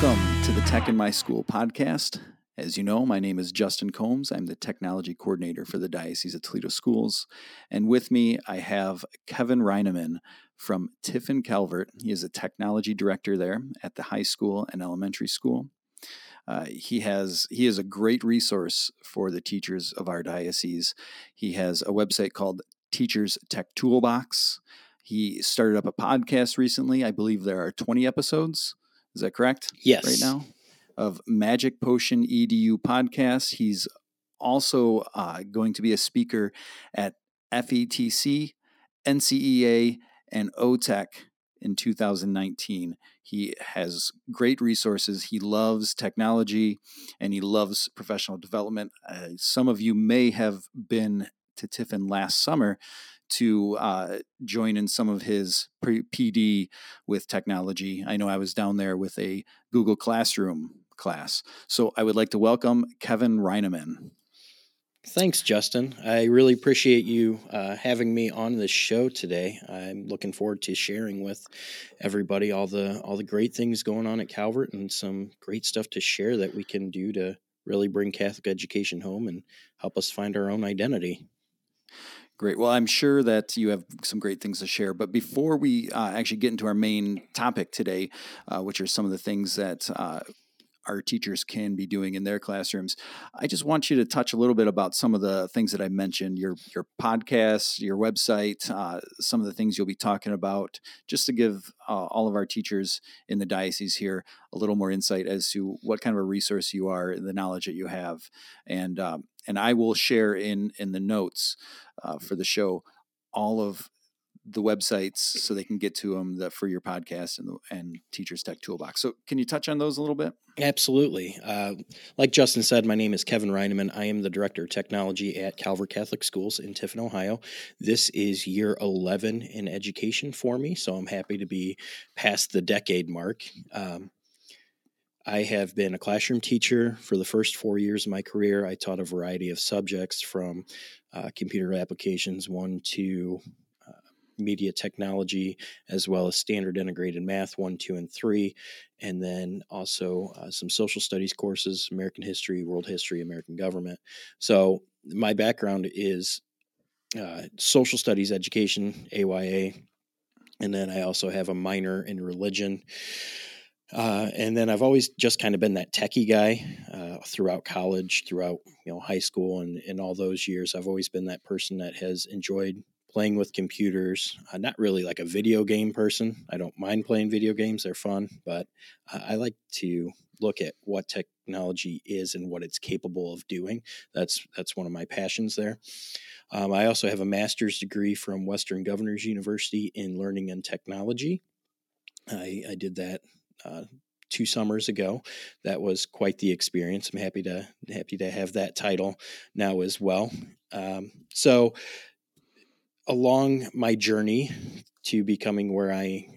Welcome to the Tech in My School podcast. As you know, my name is Justin Combs. I'm the technology coordinator for the Diocese of Toledo Schools. And with me, I have Kevin Reineman from Tiffin Calvert. He is a technology director there at the high school and elementary school. Uh, he has he is a great resource for the teachers of our diocese. He has a website called Teachers Tech Toolbox. He started up a podcast recently. I believe there are 20 episodes. Is that correct? Yes. Right now of Magic Potion EDU podcast. He's also uh, going to be a speaker at FETC, NCEA, and OTEC in 2019. He has great resources. He loves technology and he loves professional development. Uh, some of you may have been to Tiffin last summer to uh, join in some of his PD with technology. I know I was down there with a Google Classroom class. So I would like to welcome Kevin Reineman. Thanks, Justin. I really appreciate you uh, having me on this show today. I'm looking forward to sharing with everybody all the all the great things going on at Calvert and some great stuff to share that we can do to really bring Catholic education home and help us find our own identity. Great. Well, I'm sure that you have some great things to share. But before we uh, actually get into our main topic today, uh, which are some of the things that uh, our teachers can be doing in their classrooms. I just want you to touch a little bit about some of the things that I mentioned your your podcasts, your website, uh, some of the things you'll be talking about, just to give uh, all of our teachers in the diocese here a little more insight as to what kind of a resource you are, the knowledge that you have, and um, and I will share in in the notes uh, for the show all of the websites so they can get to them the, for your podcast and the, and Teachers Tech Toolbox. So, can you touch on those a little bit? Absolutely. Uh, like Justin said, my name is Kevin Reineman. I am the Director of Technology at Calvert Catholic Schools in Tiffin, Ohio. This is year 11 in education for me, so I'm happy to be past the decade mark. Um, I have been a classroom teacher for the first four years of my career. I taught a variety of subjects from uh, computer applications one to media technology, as well as standard integrated math one, two, and three, and then also uh, some social studies courses, American history, world history, American government. So my background is uh, social studies education, AYA, and then I also have a minor in religion. Uh, and then I've always just kind of been that techie guy uh, throughout college, throughout you know high school, and in all those years, I've always been that person that has enjoyed playing with computers. I'm not really like a video game person. I don't mind playing video games, they're fun, but I like to look at what technology is and what it's capable of doing. That's that's one of my passions there. Um, I also have a master's degree from Western Governors University in Learning and Technology. I, I did that uh, two summers ago. That was quite the experience. I'm happy to happy to have that title now as well. Um, so along my journey to becoming where I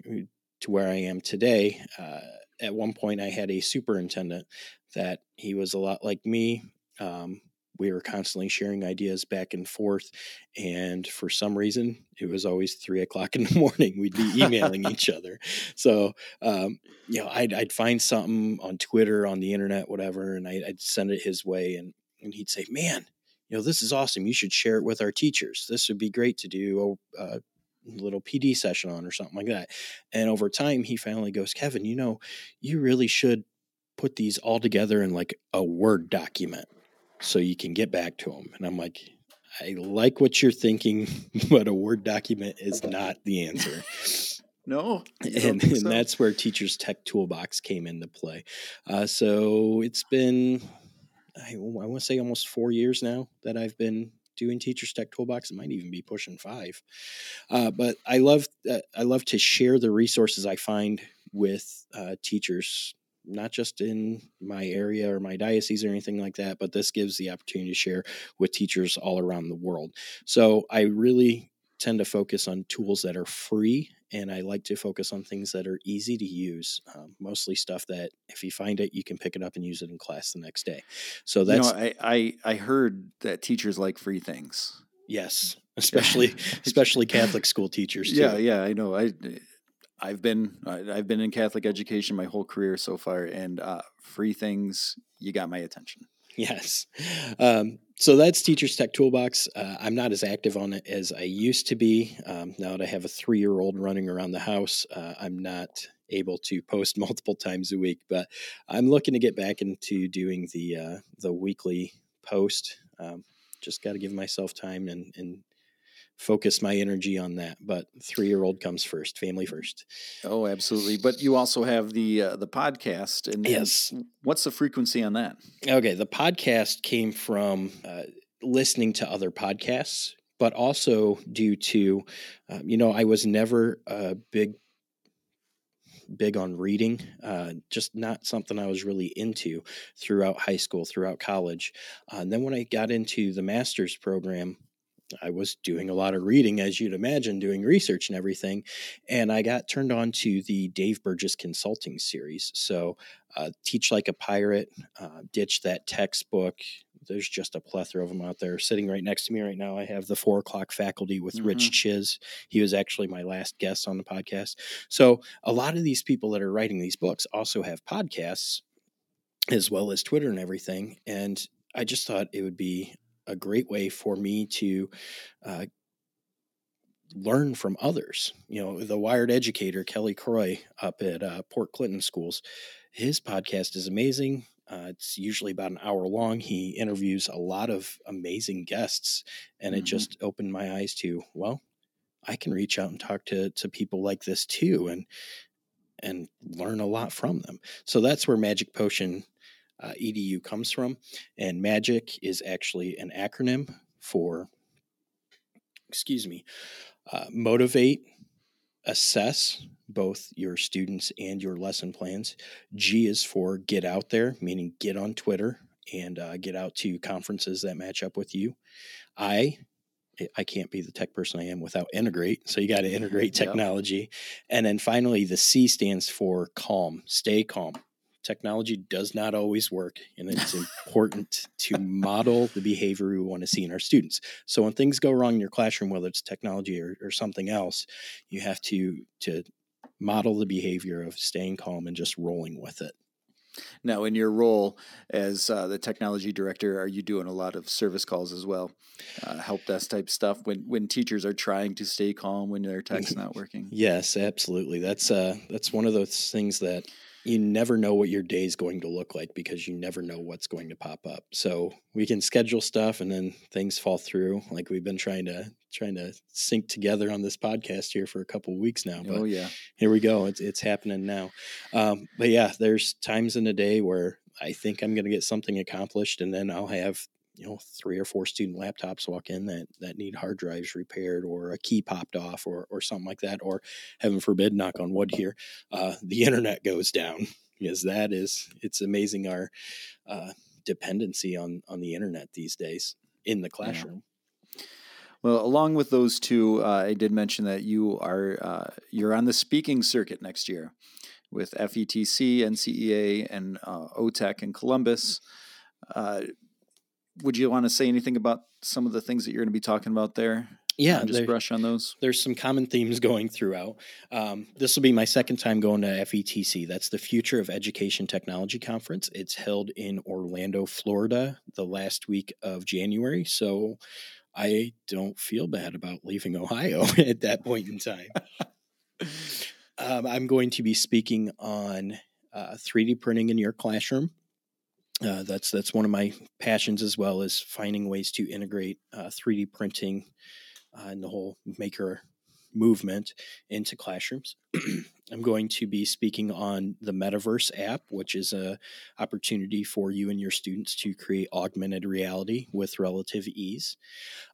to where I am today, uh, at one point I had a superintendent that he was a lot like me. Um, we were constantly sharing ideas back and forth, and for some reason, it was always three o'clock in the morning. We'd be emailing each other. So, um, you know, I'd, I'd, find something on Twitter, on the internet, whatever, and I, I'd send it his way, and and he'd say, "Man, you know, this is awesome. You should share it with our teachers. This would be great to do a, a little PD session on or something like that. And over time, he finally goes, Kevin, you know, you really should put these all together in like a Word document so you can get back to them. And I'm like, I like what you're thinking, but a Word document is not the answer. No, and, and so? that's where Teachers Tech Toolbox came into play. Uh, so it's been I, I want to say almost four years now that I've been doing Teachers Tech Toolbox. It might even be pushing five. Uh, but I love uh, I love to share the resources I find with uh, teachers, not just in my area or my diocese or anything like that, but this gives the opportunity to share with teachers all around the world. So I really tend to focus on tools that are free and I like to focus on things that are easy to use. Um, mostly stuff that if you find it, you can pick it up and use it in class the next day. So that's you know, I, I I heard that teachers like free things. Yes, especially especially Catholic school teachers. Too. Yeah, yeah, I know. I I've been I've been in Catholic education my whole career so far, and uh, free things you got my attention. Yes. Um, so that's Teachers Tech Toolbox. Uh, I'm not as active on it as I used to be. Um, now that I have a three year old running around the house, uh, I'm not able to post multiple times a week, but I'm looking to get back into doing the uh, the weekly post. Um, just got to give myself time and, and focus my energy on that. But three year old comes first, family first. Oh, absolutely. But you also have the uh, the podcast, and yes, and what's the frequency on that? Okay, the podcast came from uh, listening to other podcasts, but also due to, um, you know, I was never a big big on reading, uh, just not something I was really into throughout high school, throughout college. Uh, and then when I got into the master's program, I was doing a lot of reading, as you'd imagine, doing research and everything. And I got turned on to the Dave Burgess Consulting series. So, uh, Teach Like a Pirate, uh, Ditch That Textbook. There's just a plethora of them out there. Sitting right next to me right now, I have the Four O'Clock Faculty with mm-hmm. Rich Czyz. He was actually my last guest on the podcast. So, a lot of these people that are writing these books also have podcasts as well as Twitter and everything. And I just thought it would be a great way for me to uh, learn from others. You know, the Wired Educator, Kelly Croy, up at uh, Port Clinton Schools, his podcast is amazing. Uh, it's usually about an hour long. He interviews a lot of amazing guests, and mm-hmm. it just opened my eyes to well, I can reach out and talk to to people like this too, and and learn a lot from them. So that's where Magic Potion uh, edu comes from. And MAGIC is actually an acronym for, excuse me, uh, motivate, assess both your students and your lesson plans. G is for get out there, meaning get on Twitter and uh, get out to conferences that match up with you. I I can't be the tech person I am without integrate. So you got to integrate technology. Yep. And then finally, the C stands for calm, stay calm technology does not always work and it's important to model the behavior we want to see in our students so when things go wrong in your classroom whether it's technology or, or something else you have to to model the behavior of staying calm and just rolling with it now, in your role as uh, the technology director, are you doing a lot of service calls as well, uh, help desk type stuff when when teachers are trying to stay calm when their tech's not working? Yes, absolutely. That's uh, that's one of those things that you never know what your day is going to look like because you never know what's going to pop up. So we can schedule stuff and then things fall through. Like we've been trying to trying to sync together on this podcast here for a couple weeks now. But oh yeah, here we go. It's it's happening now. Um, but yeah, there's times in a day where I think I'm going to get something accomplished, and then I'll have you know three or four student laptops walk in that that need hard drives repaired or a key popped off or or something like that or heaven forbid knock on wood here uh, the internet goes down because that is it's amazing our uh, dependency on on the internet these days in the classroom yeah. Well, along with those two, uh, I did mention that you are uh, you're on the speaking circuit next year with FETC, NCEA, and uh, OTEC in Columbus. Would you want to say anything about some of the things that you're going to be talking about there? Yeah, just brush on those. There's some common themes going throughout. Um, this will be my second time going to FETC. That's the Future of Education Technology Conference. It's held in Orlando, Florida, the last week of January. So I don't feel bad about leaving Ohio at that point in time. um, I'm going to be speaking on uh, 3D printing in your classroom. Uh, that's that's one of my passions as well is finding ways to integrate uh, 3D printing uh, and the whole maker movement into classrooms. I'm going to be speaking on the Metaverse app, which is a opportunity for you and your students to create augmented reality with relative ease.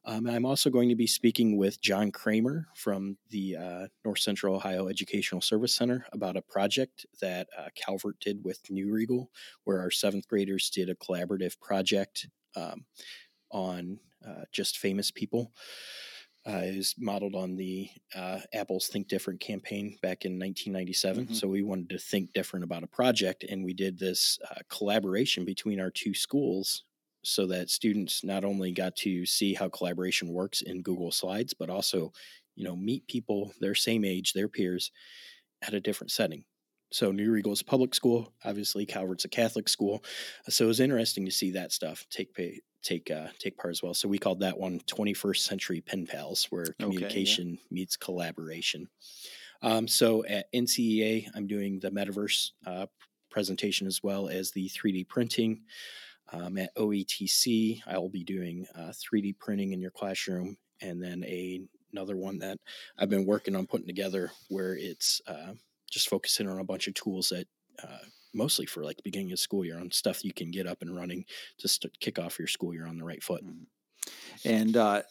Um, I'm also going to be speaking with John Kramer from the uh, North Central Ohio Educational Service Center about a project that uh, Calvert did with New Riegel, where our seventh graders did a collaborative project um, on uh, just famous people uh, is modeled on the uh, Apple's Think Different campaign back in 1997. Mm-hmm. So we wanted to think different about a project, and we did this uh, collaboration between our two schools so that students not only got to see how collaboration works in Google Slides, but also, you know, meet people their same age, their peers, at a different setting. So New Riegel's public school, obviously Calvert's a Catholic school. So it was interesting to see that stuff take pay, take uh, take part as well. So we called that one 21st Century Pen Pals, where communication okay, yeah. meets collaboration. Um, so at NCEA, I'm doing the metaverse uh, presentation as well as the 3D printing. Um, at OETC, I'll be doing uh, 3D printing in your classroom, and then a, another one that I've been working on putting together where it's uh, just focusing on a bunch of tools that uh, mostly for like the beginning of school year on stuff you can get up and running just to kick off your school year on the right foot. Mm-hmm. And uh,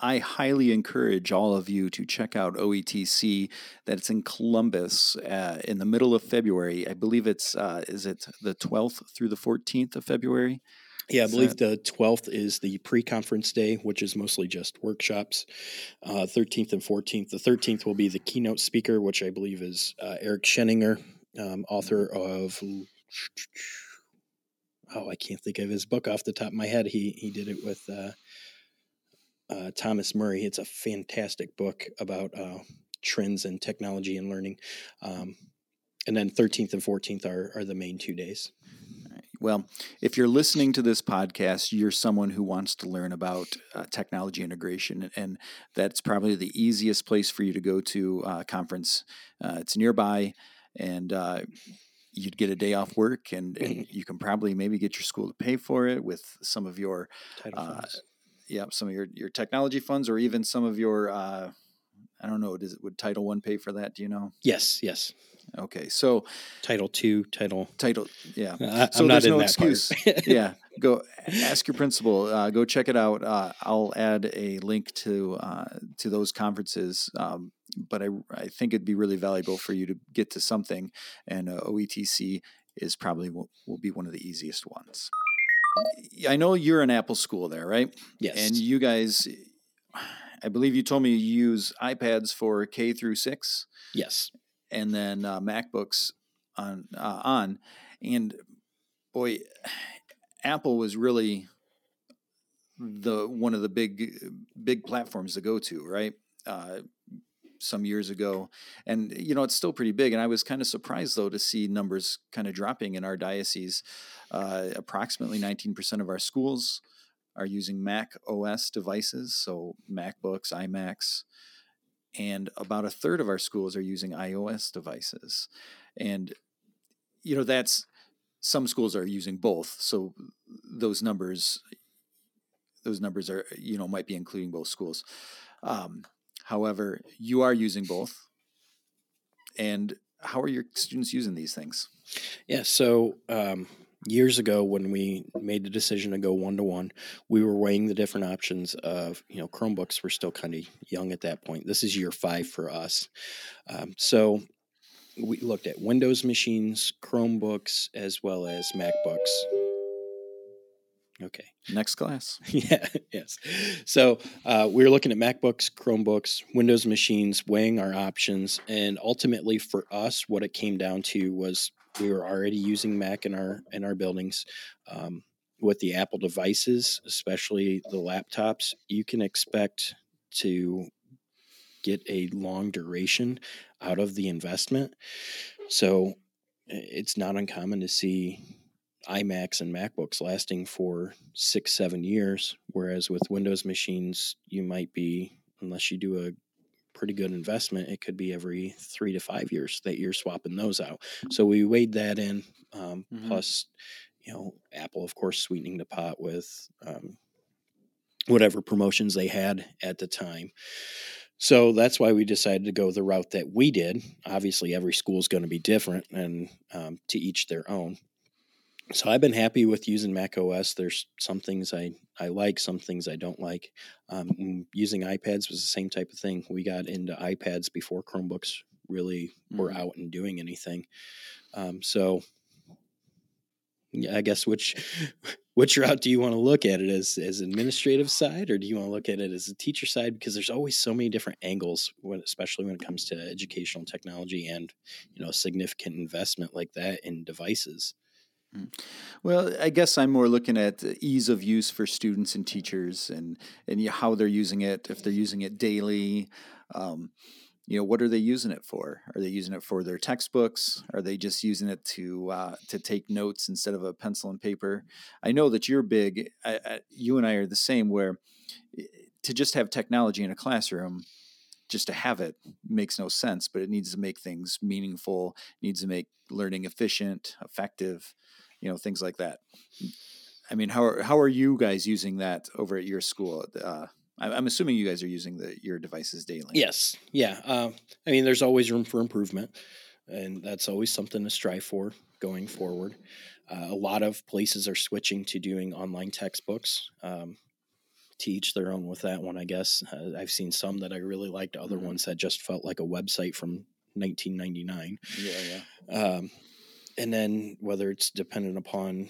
I highly encourage all of you to check out OETC. That's in Columbus uh, in the middle of February. I believe it's uh, is it the 12th through the 14th of February. Yeah, I believe the 12th is the pre conference day, which is mostly just workshops. Uh, 13th and 14th. The 13th will be the keynote speaker, which I believe is uh, Eric Sheninger, um, author of. Oh, I can't think of his book off the top of my head. He he did it with uh, uh Thomas Murray. It's a fantastic book about uh, trends in technology and learning. Um, and then 13th and 14th are, are the main two days. Well, if you're listening to this podcast, you're someone who wants to learn about uh, technology integration, and that's probably the easiest place for you to go to a conference. Uh, it's nearby, and uh, you'd get a day off work, and, and, you can probably maybe get your school to pay for it with some of your, uh, yeah, some of your your technology funds, or even some of your. Uh, I don't know. Does would Title One pay for that? Do you know? Yes. Yes. Okay, so Title Two, Title Title, yeah. So there's no excuse. yeah, go ask your principal. Uh, go check it out. Uh, I'll add a link to uh, to those conferences. Um, but I I think it'd be really valuable for you to get to something, and uh, OETC is probably will, will be one of the easiest ones. I know you're an Apple school there, right? Yes. And you guys, I believe you told me you use iPads for K through six. Yes and then uh, MacBooks on uh, on, and boy, Apple was really the one of the big big platforms to go to, right? Uh, some years ago, and you know it's still pretty big. And I was kind of surprised though to see numbers kind of dropping in our diocese. Uh, approximately 19% of our schools are using Mac OS devices, so MacBooks, iMacs, and about a third of our schools are using iOS devices. And you know that's some schools are using both, so those numbers those numbers are you know might be including both schools. Um, however, you are using both, and how are your students using these things? Yeah, so um, years ago when we made the decision to go one to one we were weighing the different options of you know chromebooks were still kind of young at that point. This is year five for us. Um, so we looked at windows machines chromebooks as well as macbooks. Okay. Next class. Yeah yes. So uh, we were looking at macbooks chromebooks windows machines weighing our options and ultimately for us what it came down to was we were already using Mac in our in our buildings. Um, with the Apple devices, especially the laptops, you can expect to get a long duration out of the investment. So it's not uncommon to see iMacs and MacBooks lasting for six, seven years, whereas with Windows machines, you might be, unless you do a pretty good investment, it could be every three to five years that you're swapping those out. So we weighed that in. Um, mm-hmm. Plus, you know, Apple, of course, sweetening the pot with um, whatever promotions they had at the time. So that's why we decided to go the route that we did. Obviously, every school is going to be different and um, to each their own so I've been happy with using Mac OS. There's some things I, I like, some things I don't like. Um, mm, using iPads was the same type of thing. We got into iPads before Chromebooks really mm-hmm. were out and doing anything. Um, so yeah, I guess which which route do you want to look at it as as administrative side, or do you want to look at it as a teacher side? Because there's always so many different angles, when, especially when it comes to educational technology and you know significant investment like that in devices. Mm. Well, I guess I'm more looking at ease of use for students and teachers, and and how they're using it. If they're using it daily, um, you know what are they using it for are they using it for their textbooks are they just using it to uh, to take notes instead of a pencil and paper i know that you're big I, I, you and i are the same where eh, to just have technology in a classroom just to have it makes no sense but it needs to make things meaningful needs to make learning efficient effective you know things like that i mean how are, how are you guys using that over at your school uh, I'm assuming you guys are using the your devices daily. Yes. Yeah. Uh, I mean, there's always room for improvement, and that's always something to strive for going forward. Uh, a lot of places are switching to doing online textbooks. Um, to each their own with that one, I guess. Uh, I've seen some that I really liked, other mm-hmm. ones that just felt like a website from 1999. Yeah, yeah. Um, and then whether it's dependent upon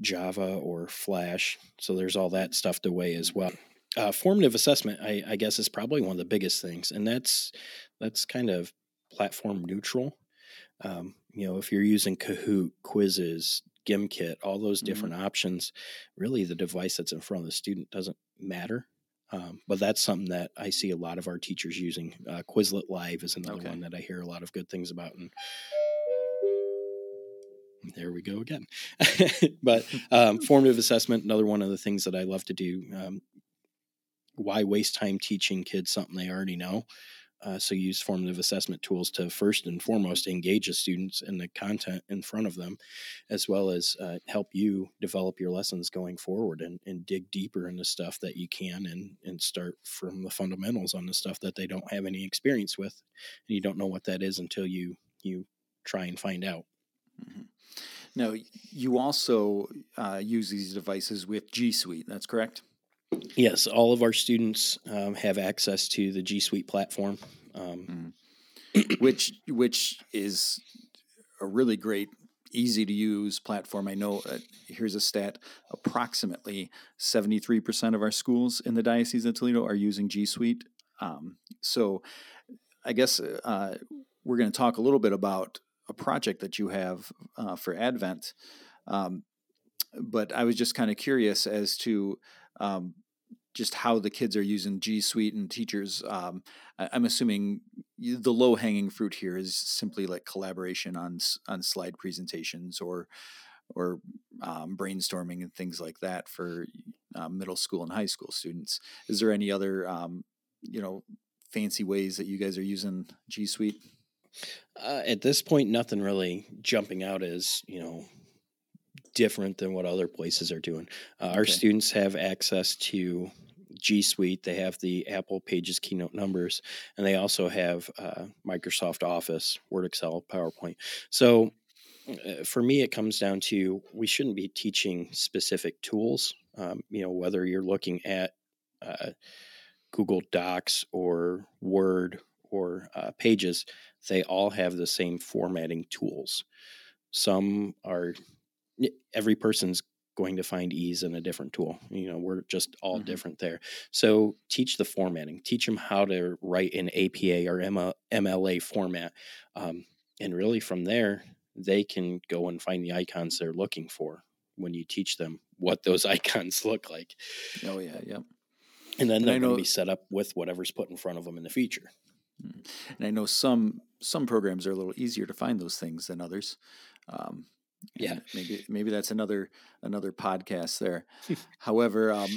Java or Flash, so there's all that stuff to away as well uh, formative assessment, I, I, guess, is probably one of the biggest things, and that's that's kind of platform neutral. Um, you know, if you're using Kahoot, Quizizz, Gimkit, all those mm-hmm. different mm-hmm. options, really the device that's in front of the student doesn't matter. Um, but that's something that I see a lot of our teachers using. Uh, Quizlet Live is another okay. one that I hear a lot of good things about, and there we go again. but um, formative assessment, another one of the things that I love to do. Um, why waste time teaching kids something they already know? Uh, so use formative assessment tools to first and foremost engage the students in the content in front of them, as well as uh, help you develop your lessons going forward and, and dig deeper into stuff that you can and, and start from the fundamentals on the stuff that they don't have any experience with. And you don't know what that is until you, you try and find out. Mm-hmm. Now, you also uh, use these devices with G Suite, that's correct? Yes, all of our students um, have access to the G Suite platform, um, mm. which which is a really great, easy to use platform. I know. Uh, here's a stat: approximately seventy three percent of our schools in the Diocese of Toledo are using G Suite. Um, so, I guess uh, we're going to talk a little bit about a project that you have uh, for Advent. Um, but I was just kind of curious as to um, just how the kids are using G Suite and teachers. Um, I, am assuming the low hanging fruit here is simply like collaboration on on slide presentations or or um, brainstorming and things like that for uh, middle school and high school students. Is there any other um, you know fancy ways that you guys are using G Suite? Uh, at this point, nothing really jumping out as you know different than what other places are doing. Uh, okay. Our students have access to G Suite, they have the Apple Pages keynote numbers, and they also have uh, Microsoft Office, Word, Excel, PowerPoint. So uh, for me, it comes down to we shouldn't be teaching specific tools. Um, you know, whether you're looking at uh, Google Docs or Word or uh, Pages, they all have the same formatting tools. Some are every person's going to find ease in a different tool. You know, we're just all mm-hmm. different there. So teach the formatting, teach them how to write in APA or MLA format. Um, and really from there, they can go and find the icons they're looking for when you teach them what those icons look like. Oh, yeah, yeah. And then they're going to be set up with whatever's put in front of them in the future. Mm. And I know some some programs are a little easier to find those things than others. Um, yeah, maybe maybe that's another another podcast there. However, um,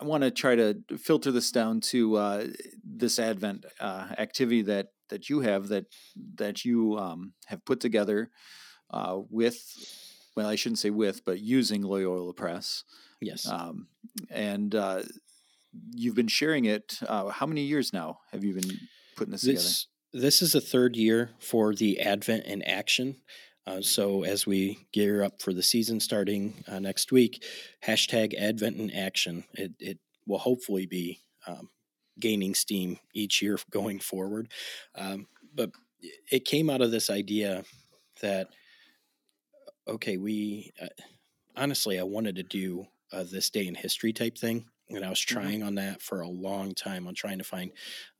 I want to try to filter this down to uh, this Advent uh, activity that that you have that that you um, have put together uh, with. Well, I shouldn't say with, but using Loyola Press. Yes. Um, and uh, you've been sharing it. Uh, how many years now have you been putting this, this together? This is the third year for the Advent in Action. Uh, so as we gear up for the season starting uh, next week, hashtag Advent in Action. It, it will hopefully be um, gaining steam each year going forward. Um, but it came out of this idea that okay, we uh, honestly I wanted to do uh, this day in history type thing, and I was mm-hmm. trying mm-hmm. on that for a long time on trying to find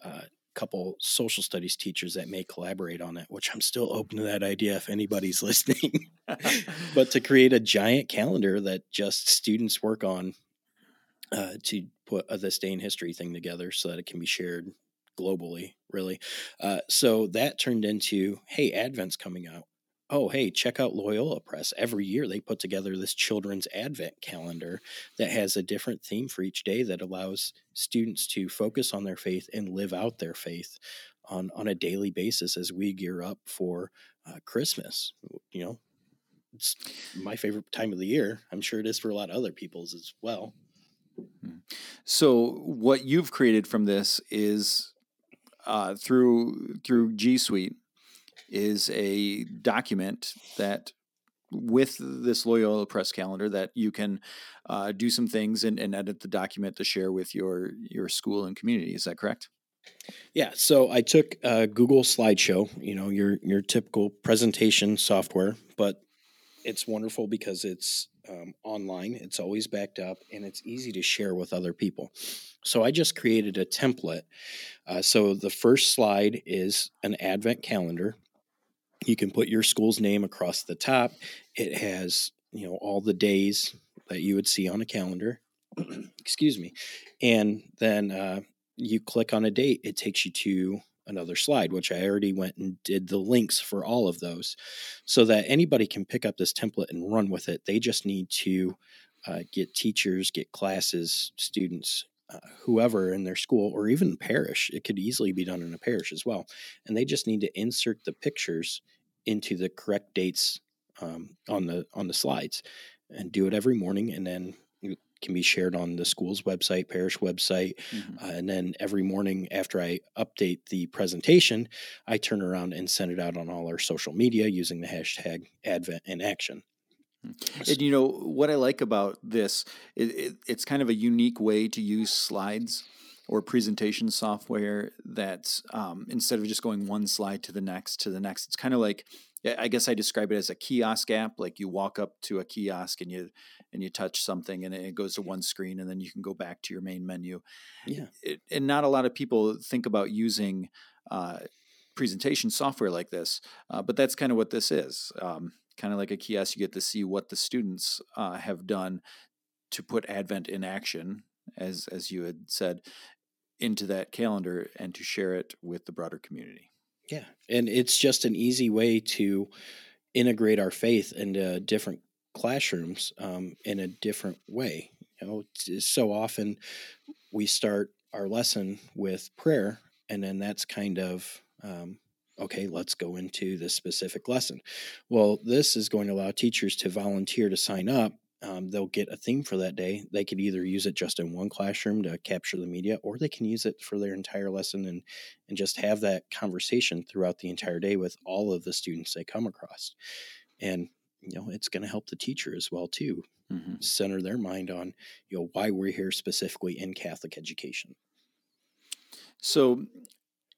uh, couple social studies teachers that may collaborate on it, which I'm still open to that idea if anybody's listening. but to create a giant calendar that just students work on uh, to put a this day in history thing together so that it can be shared globally, really. Uh, so that turned into, hey, Advent's coming out. Oh, hey, check out Loyola Press. Every year they put together this children's Advent calendar that has a different theme for each day that allows students to focus on their faith and live out their faith on, on a daily basis as we gear up for uh, Christmas. You know, it's my favorite time of the year. I'm sure it is for a lot of other people's as well. Hmm. So, what you've created from this is uh, through through G Suite is a document that with this Loyola Press calendar that you can uh, do some things and, and, edit the document to share with your your school and community. Is that correct? Yeah. So I took Google Slideshow, you know, your your typical presentation software, but it's wonderful because it's um, online, it's always backed up, and it's easy to share with other people. So I just created a template. Uh, so the first slide is an advent calendar. You can put your school's name across the top. It has, you know, all the days that you would see on a calendar. Excuse me. And then uh, you click on a date, it takes you to another slide, which I already went and did the links for all of those so that anybody can pick up this template and run with it. They just need to uh, get teachers, get classes, students, uh, whoever in their school, or even parish. It could easily be done in a parish as well. And they just need to insert the pictures into the correct dates um, on the on the slides and do it every morning and then it can be shared on the school's website, parish website. Mm-hmm. Uh, and then every morning after I update the presentation, I turn around and send it out on all our social media using the hashtag Advent in Action. Hmm. And you know what I like about this, it, it, it's kind of a unique way to use slides or presentation software that um, instead of just going one slide to the next to the next, it's kind of like I guess I describe it as a kiosk app. Like you walk up to a kiosk and you and you touch something and it goes to one screen and then you can go back to your main menu. Yeah. It, and not a lot of people think about using uh, presentation software like this, uh, but that's kind of what this is. Um, kind of like a kiosk, you get to see what the students uh, have done to put Advent in action, as as you had said, into that calendar and to share it with the broader community. Yeah, and it's just an easy way to integrate our faith into different classrooms um, in a different way. You know, so often we start our lesson with prayer, and then that's kind of um, okay. Let's go into the specific lesson. Well, this is going to allow teachers to volunteer to sign up. Um, they'll get a theme for that day. They could either use it just in one classroom to capture the media, or they can use it for their entire lesson and and just have that conversation throughout the entire day with all of the students they come across. And you know it's going to help the teacher as well too mm-hmm. center their mind on you know why we're here specifically in catholic education so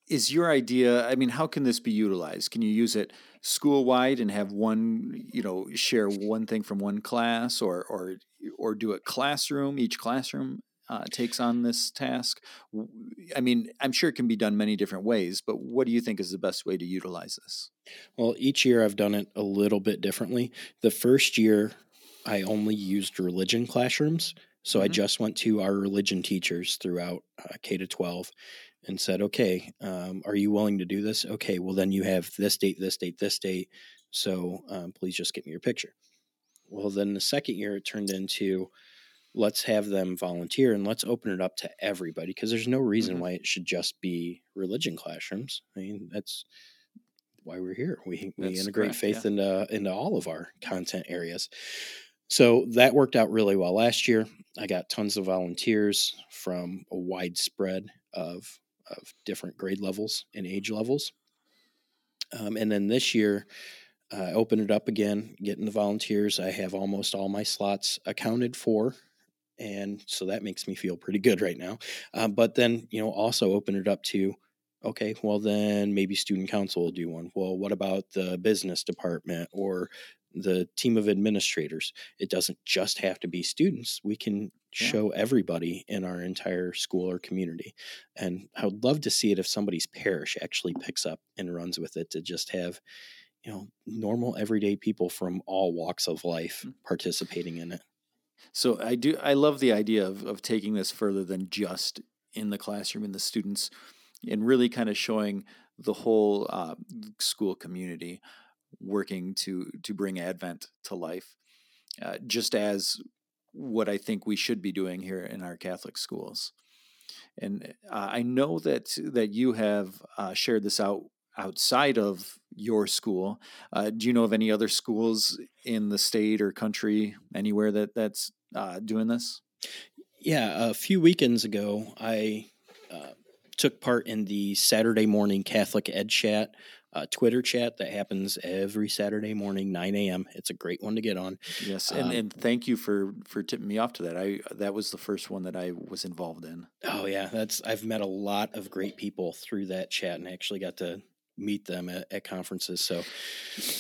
is your idea i mean how can this be utilized can you use it school wide and have one you know share one thing from one class or or or do it classroom each classroom uh, takes on this task i mean i'm sure it can be done many different ways but what do you think is the best way to utilize this well, each year I've done it a little bit differently. The first year I only used religion classrooms. So mm-hmm. I just went to our religion teachers throughout uh, K to 12 and said, okay, um, are you willing to do this? Okay, well, then you have this date, this date, this date. So um, please just get me your picture. Well, then the second year it turned into let's have them volunteer and let's open it up to everybody because there's no reason mm-hmm. why it should just be religion classrooms. I mean, that's why we're here. We we integrate correct, faith yeah. into into all of our content areas. So that worked out really well last year. I got tons of volunteers from a wide spread of of different grade levels and age levels. Um, and then this year, I opened it up again, getting the volunteers. I have almost all my slots accounted for. And so that makes me feel pretty good right now. Uh, but then, you know, also open it up to okay, well, then maybe student council will do one. Well, what about the business department or the team of administrators? It doesn't just have to be students. We can yeah. show everybody in our entire school or community. And I would love to see it if somebody's parish actually picks up and runs with it to just have, you know, normal everyday people from all walks of life mm. participating in it. So I do I love the idea of, of taking this further than just in the classroom and the students and really kind of showing the whole uh, school community working to to bring Advent to life, uh, just as what I think we should be doing here in our Catholic schools. And uh, I know that that you have uh, shared this out outside of your school. Uh, do you know of any other schools in the state or country anywhere that that's uh, doing this? Yeah, a few weekends ago, I uh, took part in the Saturday morning Catholic Ed Chat uh, Twitter chat that happens every Saturday morning, 9 a.m. It's a great one to get on. Yes, and, um, and thank you for for tipping me off to that. I that was the first one that I was involved in. Oh yeah, that's I've met a lot of great people through that chat, and I actually got to meet them at, at conferences. So,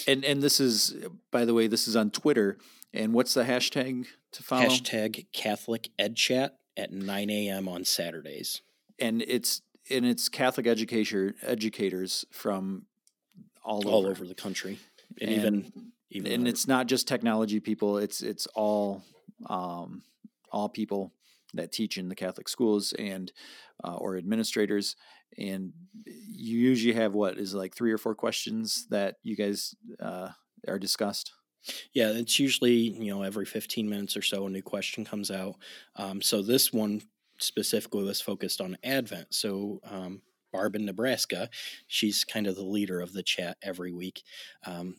and and this is by the way, this is on Twitter. And what's the hashtag to follow? Hashtag Catholic Ed Chat at 9 a.m. on Saturdays. And it's and it's Catholic educator educators from all, all over. over the country, and, and even even and it's not just technology people. It's it's all um, all people that teach in the Catholic schools and uh, or administrators. And you usually have what is like three or four questions that you guys uh, are discussed. Yeah, it's usually you know every 15 minutes or so a new question comes out. Um, so this one specifically was focused on Advent. So um, Barb in Nebraska. She's kind of the leader of the chat every week. Um,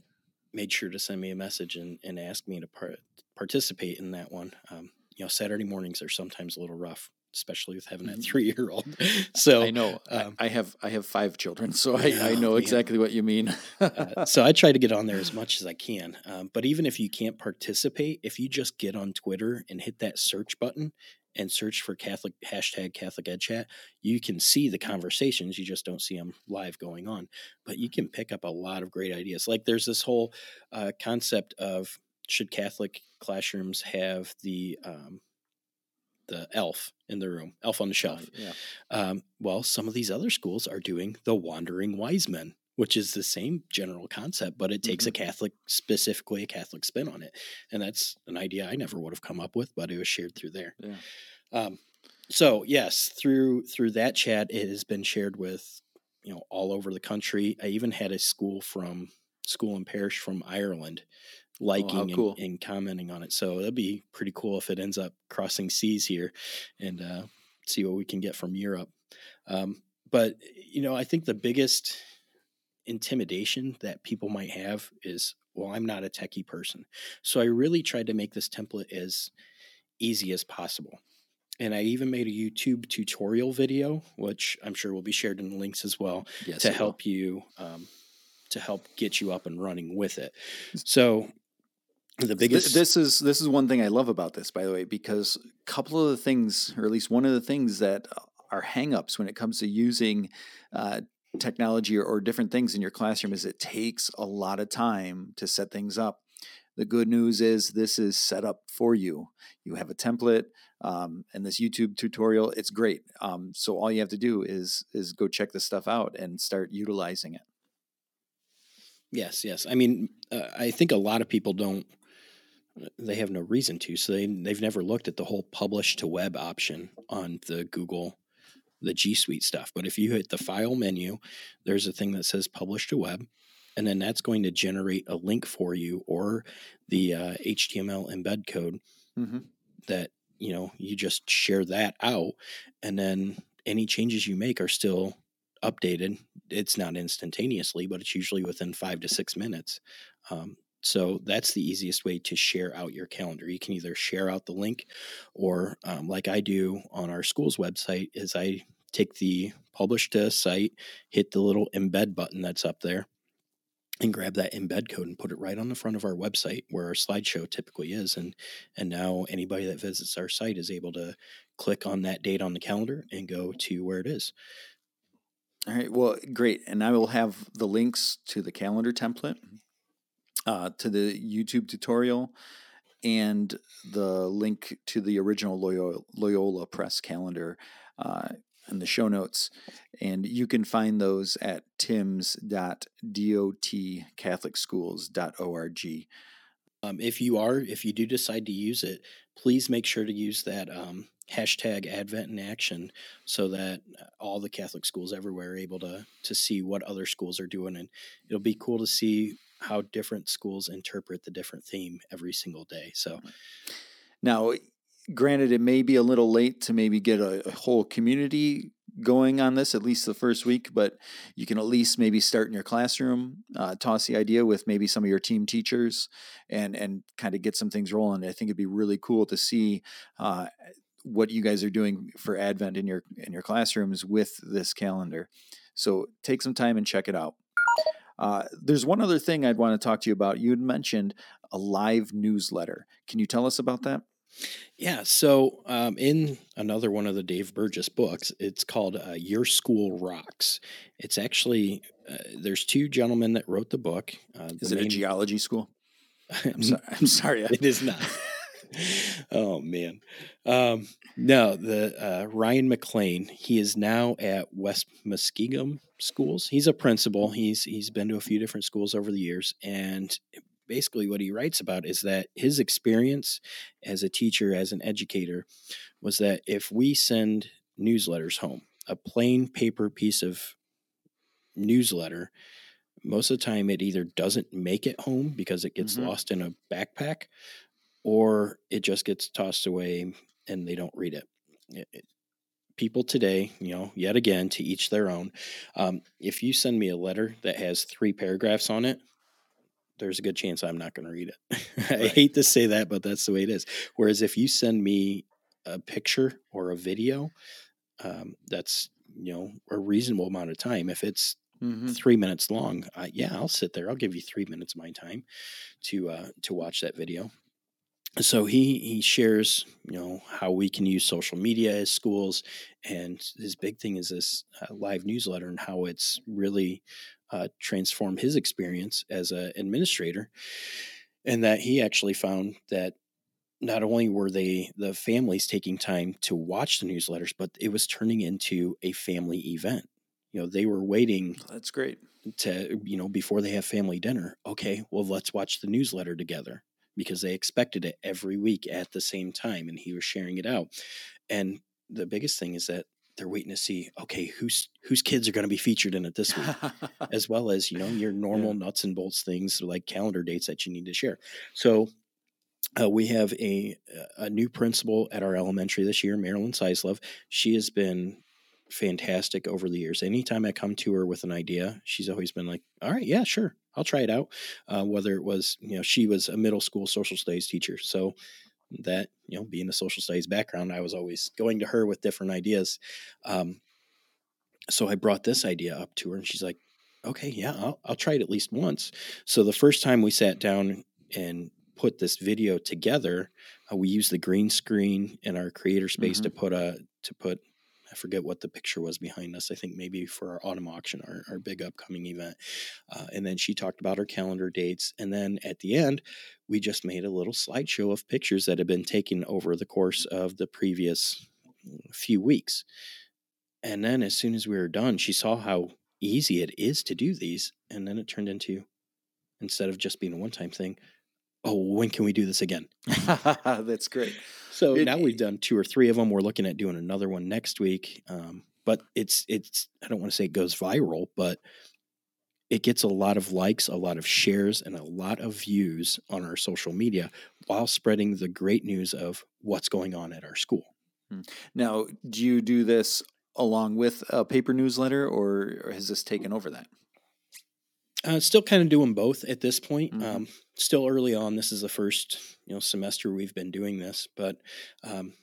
made sure to send me a message and, and ask me to par- participate in that one. Um, you know, Saturday mornings are sometimes a little rough, especially with having a mm-hmm. three year old. So I know um, I have I have five children, so I, I know exactly what you mean. uh, so I try to get on there as much as I can. Um, but even if you can't participate, if you just get on Twitter and hit that search button and search for Catholic hashtag Catholic Ed Chat, you can see the conversations. You just don't see them live going on, but you can pick up a lot of great ideas. Like there's this whole uh, concept of should Catholic classrooms have the um, the elf in the room, elf on the shelf. yeah. Um, well, some of these other schools are doing the wandering wise men which is the same general concept, but it takes mm-hmm. a Catholic, specifically a Catholic spin on it. And that's an idea I never would have come up with, but it was shared through there. Yeah. Um, so yes, through through that chat, it has been shared with you know all over the country. I even had a school from school and parish from Ireland liking oh, cool. and, and, commenting on it. So that'd be pretty cool if it ends up crossing seas here and uh, see what we can get from Europe. Um, but you know, I think the biggest intimidation that people might have is, well, I'm not a techie person. So I really tried to make this template as easy as possible. And I even made a YouTube tutorial video, which I'm sure will be shared in the links as well, yes, to help will. you um, to help get you up and running with it. So the biggest this is this is one thing I love about this, by the way, because a couple of the things, or at least one of the things that are hangups when it comes to using uh, technology or, or different things in your classroom is it takes a lot of time to set things up. The good news is this is set up for you. You have a template um, and this YouTube tutorial. It's great. Um, so all you have to do is is go check this stuff out and start utilizing it. Yes, yes. I mean, uh, I think a lot of people don't. They have no reason to, so they they've never looked at the whole publish to web option on the Google the G Suite stuff. But if you hit the file menu, there's a thing that says publish to web, and then that's going to generate a link for you or the uh, HTML embed code mm-hmm. that you know you just share that out, and then any changes you make are still updated. It's not instantaneously, but it's usually within five to six minutes. Um, so that's the easiest way to share out your calendar. You can either share out the link, or um, like I do on our school's website, is I take the publish to site, hit the little embed button that's up there, and grab that embed code and put it right on the front of our website where our slideshow typically is. And and now anybody that visits our site is able to click on that date on the calendar and go to where it is. All right. Well, great. And I will have the links to the calendar template uh, to the YouTube tutorial and the link to the original Loyola, Loyola Press calendar uh, in the show notes. And you can find those at tims.dotcatholicschools.org. Um, if you are, if you do decide to use it, please make sure to use that um, hashtag Advent in Action so that all the Catholic schools everywhere are able to to see what other schools are doing, and it'll be cool to see how different schools interpret the different theme every single day. So now, granted, it may be a little late to maybe get a, a whole community going on this at least the first week, but you can at least maybe start in your classroom, uh, toss the idea with maybe some of your team teachers, and and kind of get some things rolling. I think it'd be really cool to see. Uh, what you guys are doing for Advent in your in your classrooms with this calendar, so take some time and check it out. Uh, there's one other thing I'd want to talk to you about. You had mentioned a live newsletter. Can you tell us about that? Yeah. So, um, in another one of the Dave Burgess books, it's called uh, Your School Rocks. It's actually, uh, there's two gentlemen that wrote the book. Uh, is it main... a geology school? I'm, so- I'm sorry. it is not. Oh, man. Um, no, the uh, Ryan McLane, he is now at West Muskingum Schools. He's a principal. He's He's been to a few different schools over the years. And basically what he writes about is that his experience as a teacher, as an educator, was that if we send newsletters home, a plain paper piece of newsletter, most of the time it either doesn't make it home because it gets mm-hmm. lost in a backpack or it just gets tossed away and they don't read it. it, it people today, you know, yet again, to each their own. Um, if you send me a letter that has three paragraphs on it, there's a good chance I'm not going to read it. I hate to say that, but that's the way it is. Whereas if you send me a picture or a video, um, that's you know a reasonable amount of time. If it's mm-hmm. three minutes long, uh, yeah, I'll sit there. I'll give you three minutes of my time to uh, to watch that video. So he he shares you know how we can use social media as schools, and his big thing is this uh, live newsletter and how it's really uh, transform his experience as an administrator, and that he actually found that not only were they the families taking time to watch the newsletters, but it was turning into a family event. You know, they were waiting. That's great. To you know, before they have family dinner. Okay, well, let's watch the newsletter together because they expected it every week at the same time, and he was sharing it out. And the biggest thing is that they're waiting to see okay whose whose kids are going to be featured in it this week? As well as you know your normal yeah. nuts and bolts things like calendar dates that you need to share. So uh, we have a a new principal at our elementary this year marilyn seislove she has been fantastic over the years. Anytime i come to her with an idea she's always been like all right yeah sure i'll try it out uh, whether it was you know she was a middle school social studies teacher so that you know being a social studies background i was always going to her with different ideas um, so i brought this idea up to her and she's like okay yeah I'll, I'll try it at least once so the first time we sat down and put this video together uh, we used the green screen in our creator space mm-hmm. to put a to put forget what the picture was behind us. I think maybe for our autumn auction, our, our big upcoming event. Uh, and then she talked about her calendar dates. And then at the end, we just made a little slideshow of pictures that had been taken over the course of the previous few weeks. And then as soon as we were done, she saw how easy it is to do these. And then it turned into, instead of just being a one time thing, oh, when can we do this again? That's great. So it, now we've done two or three of them. We're looking at doing another one next week. Um, but it's it's I don't want to say it goes viral, but it gets a lot of likes, a lot of shares, and a lot of views on our social media while spreading the great news of what's going on at our school. Hmm. Now, do you do this along with a paper newsletter, or, or has this taken over that? Uh, still kind of doing both at this point. Mm-hmm. Um, still early on. This is the first you know semester we've been doing this, but um,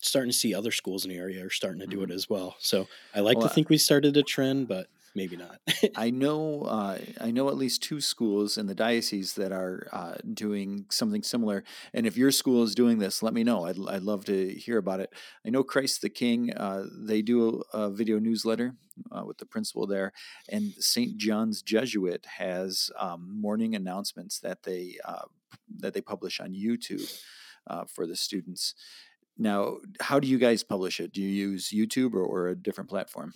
starting to see other schools in the area are starting to do mm-hmm. it as well. So I like well, to think we started a trend, but maybe not. I know uh, I know at least two schools in the diocese that are uh, doing something similar. And if your school is doing this, let me know. I'd, I'd love to hear about it. I know Christ the King. Uh, they do a, a video newsletter uh, with the principal there, and St. John's Jesuit has um, morning announcements that they uh, that they publish on YouTube uh, for the students. Now, how do you guys publish it? Do you use YouTube or, or a different platform?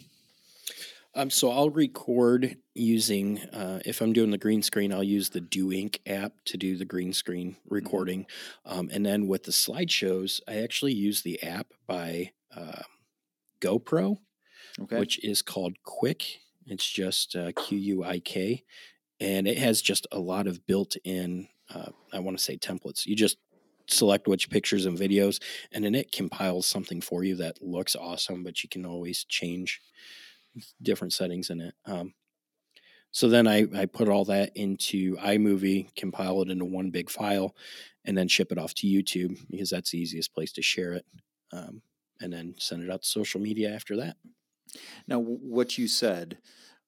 Um, so I'll record using, uh, if I'm doing the green screen, I'll use the Do Ink app to do the green screen recording. Um, and then with the slideshows, I actually use the app by uh, GoPro, Okay. which is called Quik. It's just uh, Q U I K. And it has just a lot of built in, uh, I want to say templates. You just select which pictures and videos, and then it compiles something for you that looks awesome, but you can always change different settings in it. Um, so then I, I put all that into iMovie, compile it into one big file, and then ship it off to YouTube because that's the easiest place to share it. Um, and then send it out to social media after that. now, what you said,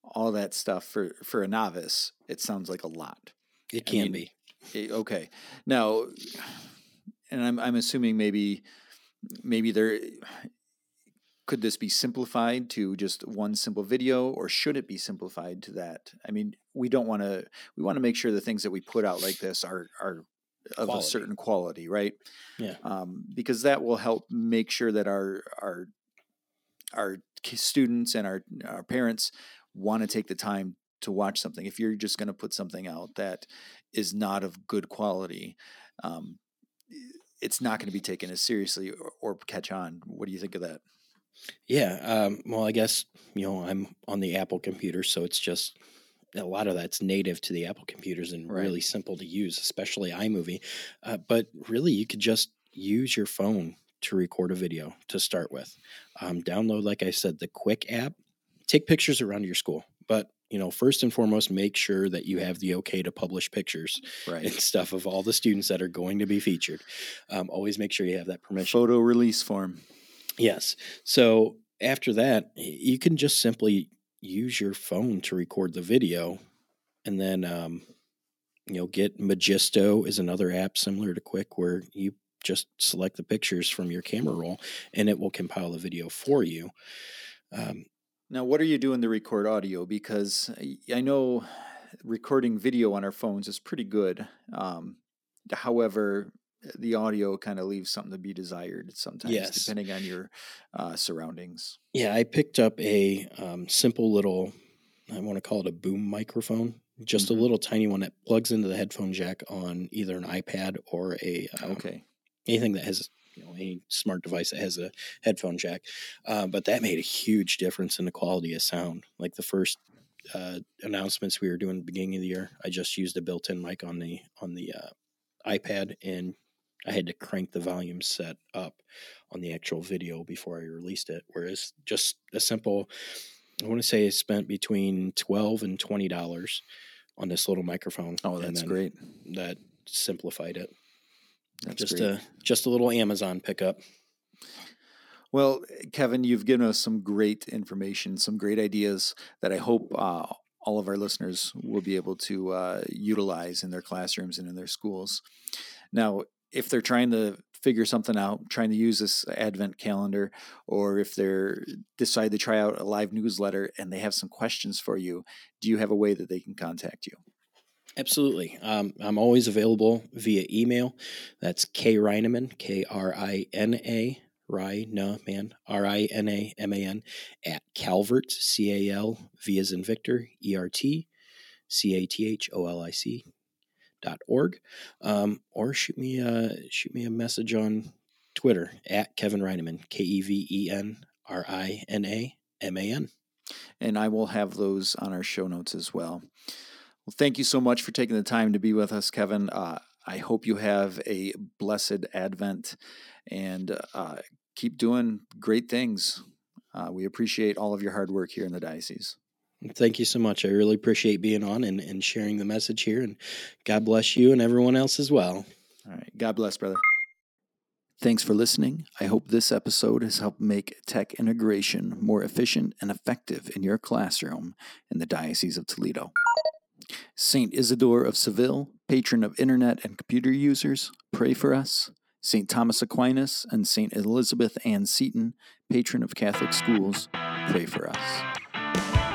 all that stuff for for a novice, it sounds like a lot. It I can mean, be. Eh, Okay. Now, and I'm I'm assuming maybe maybe there could this be simplified to just one simple video or should it be simplified to that? I mean, we don't want to we want to make sure the things that we put out like this are are of a certain quality, right? Yeah. Um, because that will help make sure that our our our students and our our parents want to take the time to watch something. If you're just going to put something out that is not of good quality, um, it's not going to be taken as seriously or, or catch on. What do you think of that? Yeah. Um, well, I guess, you know, I'm on the Apple computer, so it's just a lot of that's native to the Apple computers and Right. really simple to use, especially iMovie. Uh, but really, you could just use your phone to record a video to start with. Um, download, like I said, the Quik app. Take pictures around your school, but you know, first and foremost, make sure that you have the okay to publish pictures right. and stuff of all the students that are going to be featured. Um, always make sure you have that permission. Photo release form. Yes. So after that, you can just simply use your phone to record the video, and then um, you know, get Magisto is another app similar to Quik where you just select the pictures from your camera roll, and it will compile the video for you. Um, Now, what are you doing to record audio? Because I- I know recording video on our phones is pretty good. Um, however, the audio kind of leaves something to be desired sometimes, Yes. depending on your uh, surroundings. yeah, I picked up a um, simple little, I want to call it a boom microphone. Just Mhm. a little tiny one that plugs into the headphone jack on either an iPad or a um, Okay. anything that has you know any smart device that has a headphone jack uh, but that made a huge difference in the quality of sound like the first uh, announcements we were doing at the beginning of the year i just used a built-in mic on the on the uh, ipad and i had to crank the volume set up on the actual video before i released it whereas just a simple i want to say i spent between 12 and 20 dollars on this little microphone Oh, that's great. that simplified it That's just great. a just a little Amazon pickup. Well, Kevin, you've given us some great information, some great ideas that I hope uh, all of our listeners will be able to uh, utilize in their classrooms and in their schools. Now, if they're trying to figure something out, trying to use this Advent calendar, or if they're decide to try out a live newsletter and they have some questions for you, do you have a way that they can contact you? Absolutely. Um, I'm always available via email. That's K Rinaman, K R I N A, Rinaman, R I N A M A N, at Calvert, C A L V as in Victor, E R T, C A T H O L I C org. Um, or shoot me a, shoot me a message on Twitter at Kevin Rinaman, K E V E N R I N A M A N. and I will have those on our show notes as well. Well, thank you so much for taking the time to be with us, Kevin. Uh, I hope you have a blessed Advent and uh, keep doing great things. Uh, we appreciate all of your hard work here in the diocese. Thank you so much. I really appreciate being on and, and sharing the message here. And God bless you and everyone else as well. All right. God bless, brother. Thanks for listening. I hope this episode has helped make tech integration more efficient and effective in your classroom in the Diocese of Toledo. St. Isidore of Seville, patron of internet and computer users, pray for us. St. Thomas Aquinas and St. Elizabeth Ann Seton, patron of Catholic schools, pray for us.